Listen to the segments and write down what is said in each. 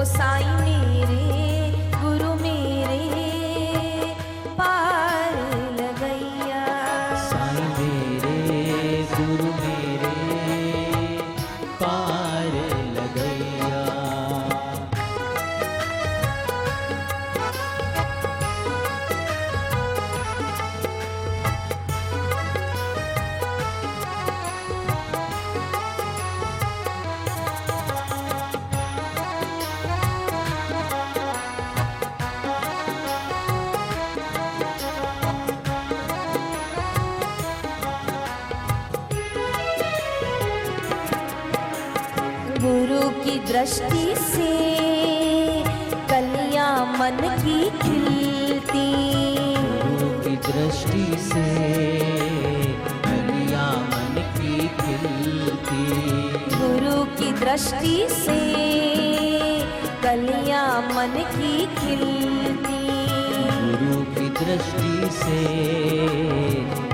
ओ मेरे दृष्टि से कलियाँ मन की खिलती। गुरु की दृष्टि से कलिया मन की खिलती। गुरु की दृष्टि से कलियाँ मन की खिलती। गुरु की दृष्टि से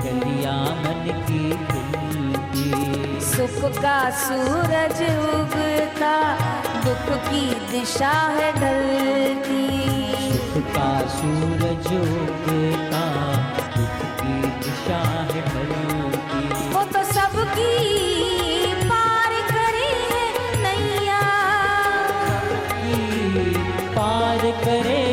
कलिया मन की खिलती। सुख का सूरज उगता दुख की दिशा है ढलती। सुख का सूरज उगता दुख की दिशा है ढलती। वो तो सबकी पार करे नैया। की पार करे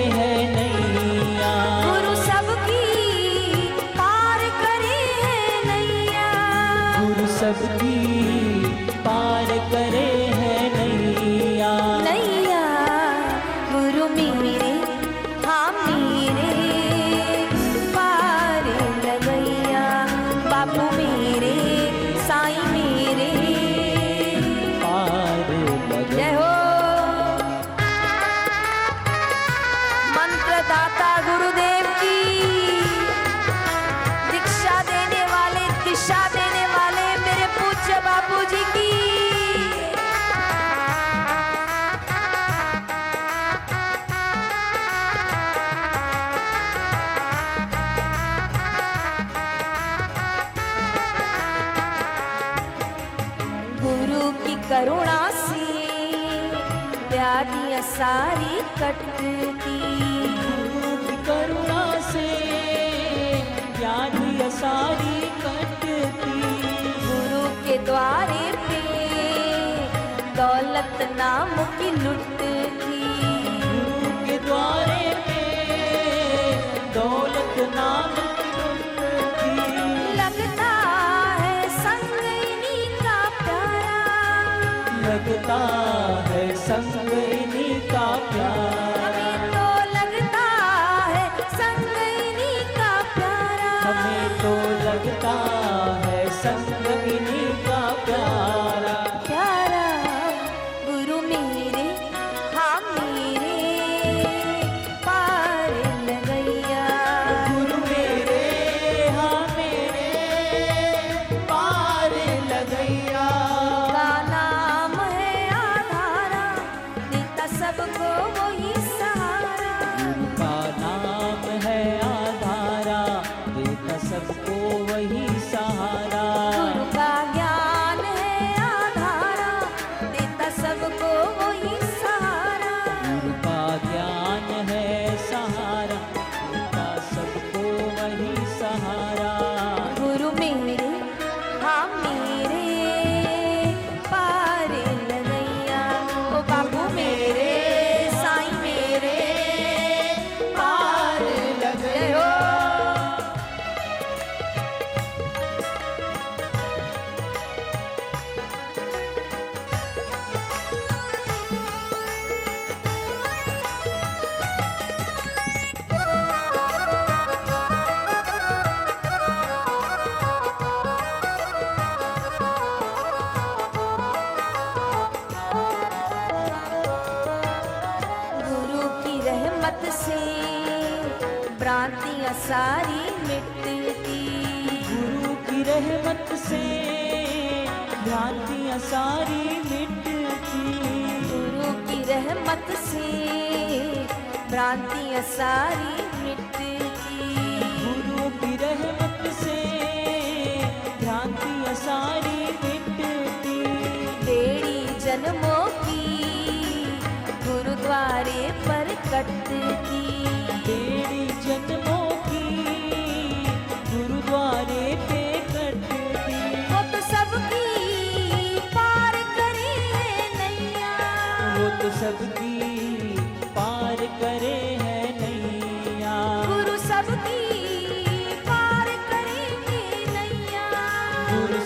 व्याधियाँ सारी कटती। करुणा से व्याधि सारी कटती। गुरु के द्वारे पे दौलत नाम की लुटती तो लगता है संग इन्हीं भ्रांतियाँ सारी मिटती। गुरु की रहमत से भ्रांतियाँ सारी मिटती। गुरु की रहमत से भ्रांतियाँ सारी मिटती। गुरु की रहमत से भ्रांतियाँ सारी मिटती। देरी जन्मों की गुरुद्वारे पर कटती।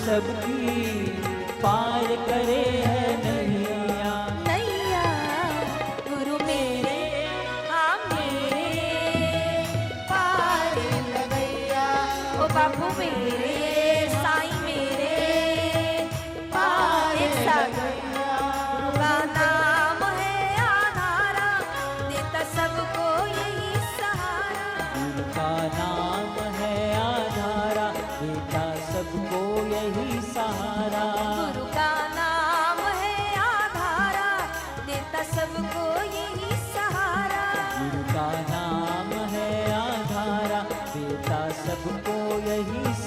सबकी पार करे है। 不过愿意